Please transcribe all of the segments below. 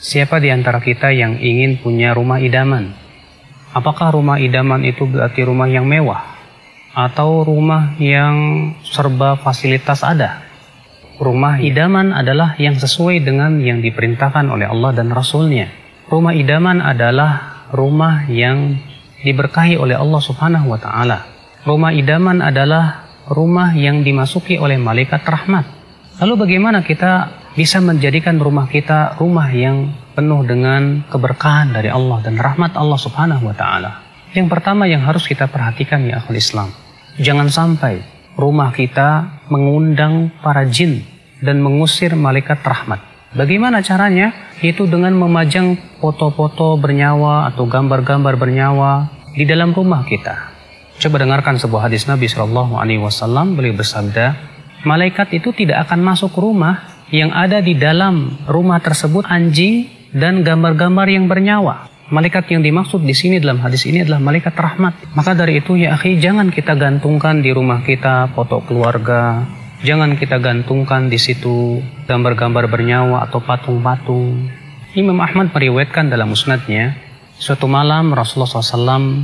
Siapa di antara kita yang ingin punya rumah idaman? Apakah rumah idaman itu berarti rumah yang mewah? Atau rumah yang serba fasilitas ada? Rumah idaman adalah yang sesuai dengan yang diperintahkan oleh Allah dan Rasulnya. Rumah idaman adalah rumah yang diberkahi oleh Allah subhanahu wa ta'ala. Rumah idaman adalah rumah yang dimasuki oleh malaikat rahmat. Lalu bagaimana kita bisa menjadikan rumah kita rumah yang penuh dengan keberkahan dari Allah dan rahmat Allah Subhanahu wa taala. Yang pertama yang harus kita perhatikan ya akhul Islam, jangan sampai rumah kita mengundang para jin dan mengusir malaikat rahmat. Bagaimana caranya? Yaitu dengan memajang foto-foto bernyawa atau gambar-gambar bernyawa di dalam rumah kita. Coba dengarkan sebuah hadis Nabi Shallallahu Alaihi Wasallam beliau bersabda, malaikat itu tidak akan masuk rumah yang ada di dalam rumah tersebut anjing dan gambar-gambar yang bernyawa. Malaikat yang dimaksud di sini dalam hadis ini adalah malaikat rahmat. Maka dari itu ya akhi jangan kita gantungkan di rumah kita foto keluarga. Jangan kita gantungkan di situ gambar-gambar bernyawa atau patung-patung. Imam Ahmad meriwayatkan dalam musnadnya, suatu malam Rasulullah SAW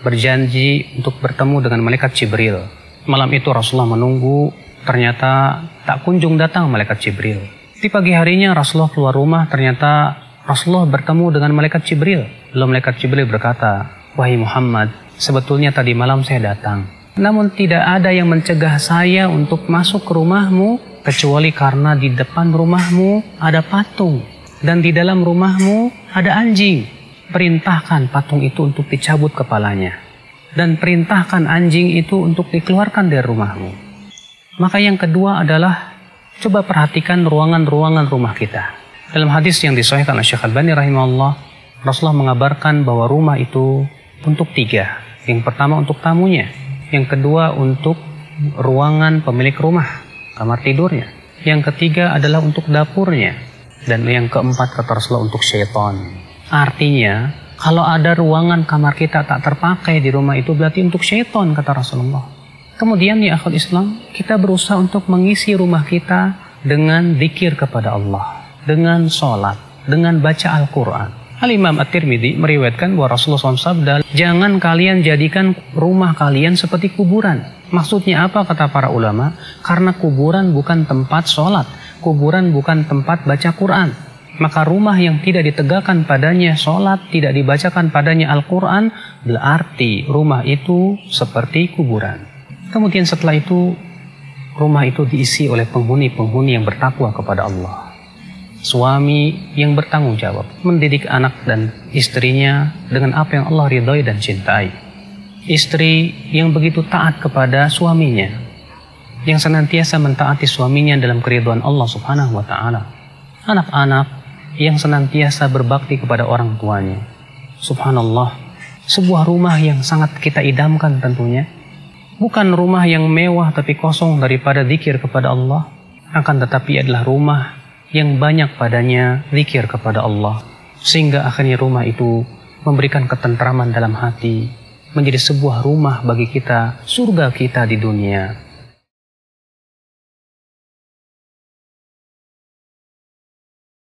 berjanji untuk bertemu dengan malaikat Jibril. Malam itu Rasulullah menunggu ternyata tak kunjung datang malaikat Jibril. Di pagi harinya Rasulullah keluar rumah, ternyata Rasulullah bertemu dengan malaikat Jibril. Lalu malaikat Jibril berkata, Wahai Muhammad, sebetulnya tadi malam saya datang. Namun tidak ada yang mencegah saya untuk masuk ke rumahmu, kecuali karena di depan rumahmu ada patung. Dan di dalam rumahmu ada anjing. Perintahkan patung itu untuk dicabut kepalanya. Dan perintahkan anjing itu untuk dikeluarkan dari rumahmu. Maka yang kedua adalah coba perhatikan ruangan-ruangan rumah kita. Dalam hadis yang disahihkan oleh Syekh Al-Bani rahimahullah, Rasulullah mengabarkan bahwa rumah itu untuk tiga. Yang pertama untuk tamunya, yang kedua untuk ruangan pemilik rumah, kamar tidurnya. Yang ketiga adalah untuk dapurnya. Dan yang keempat kata Rasulullah untuk syaitan. Artinya, kalau ada ruangan kamar kita tak terpakai di rumah itu berarti untuk syaitan kata Rasulullah. Kemudian ya akhul Islam, kita berusaha untuk mengisi rumah kita dengan zikir kepada Allah, dengan sholat, dengan baca Al-Quran. Al-Imam At-Tirmidzi meriwayatkan bahwa Rasulullah SAW jangan kalian jadikan rumah kalian seperti kuburan. Maksudnya apa kata para ulama? Karena kuburan bukan tempat sholat, kuburan bukan tempat baca Quran. Maka rumah yang tidak ditegakkan padanya sholat, tidak dibacakan padanya Al-Quran, berarti rumah itu seperti kuburan. Kemudian setelah itu rumah itu diisi oleh penghuni-penghuni yang bertakwa kepada Allah. Suami yang bertanggung jawab mendidik anak dan istrinya dengan apa yang Allah ridhoi dan cintai. Istri yang begitu taat kepada suaminya, yang senantiasa mentaati suaminya dalam keriduan Allah Subhanahu wa taala. Anak-anak yang senantiasa berbakti kepada orang tuanya. Subhanallah, sebuah rumah yang sangat kita idamkan tentunya bukan rumah yang mewah tapi kosong daripada zikir kepada Allah, akan tetapi adalah rumah yang banyak padanya zikir kepada Allah, sehingga akhirnya rumah itu memberikan ketentraman dalam hati, menjadi sebuah rumah bagi kita, surga kita di dunia.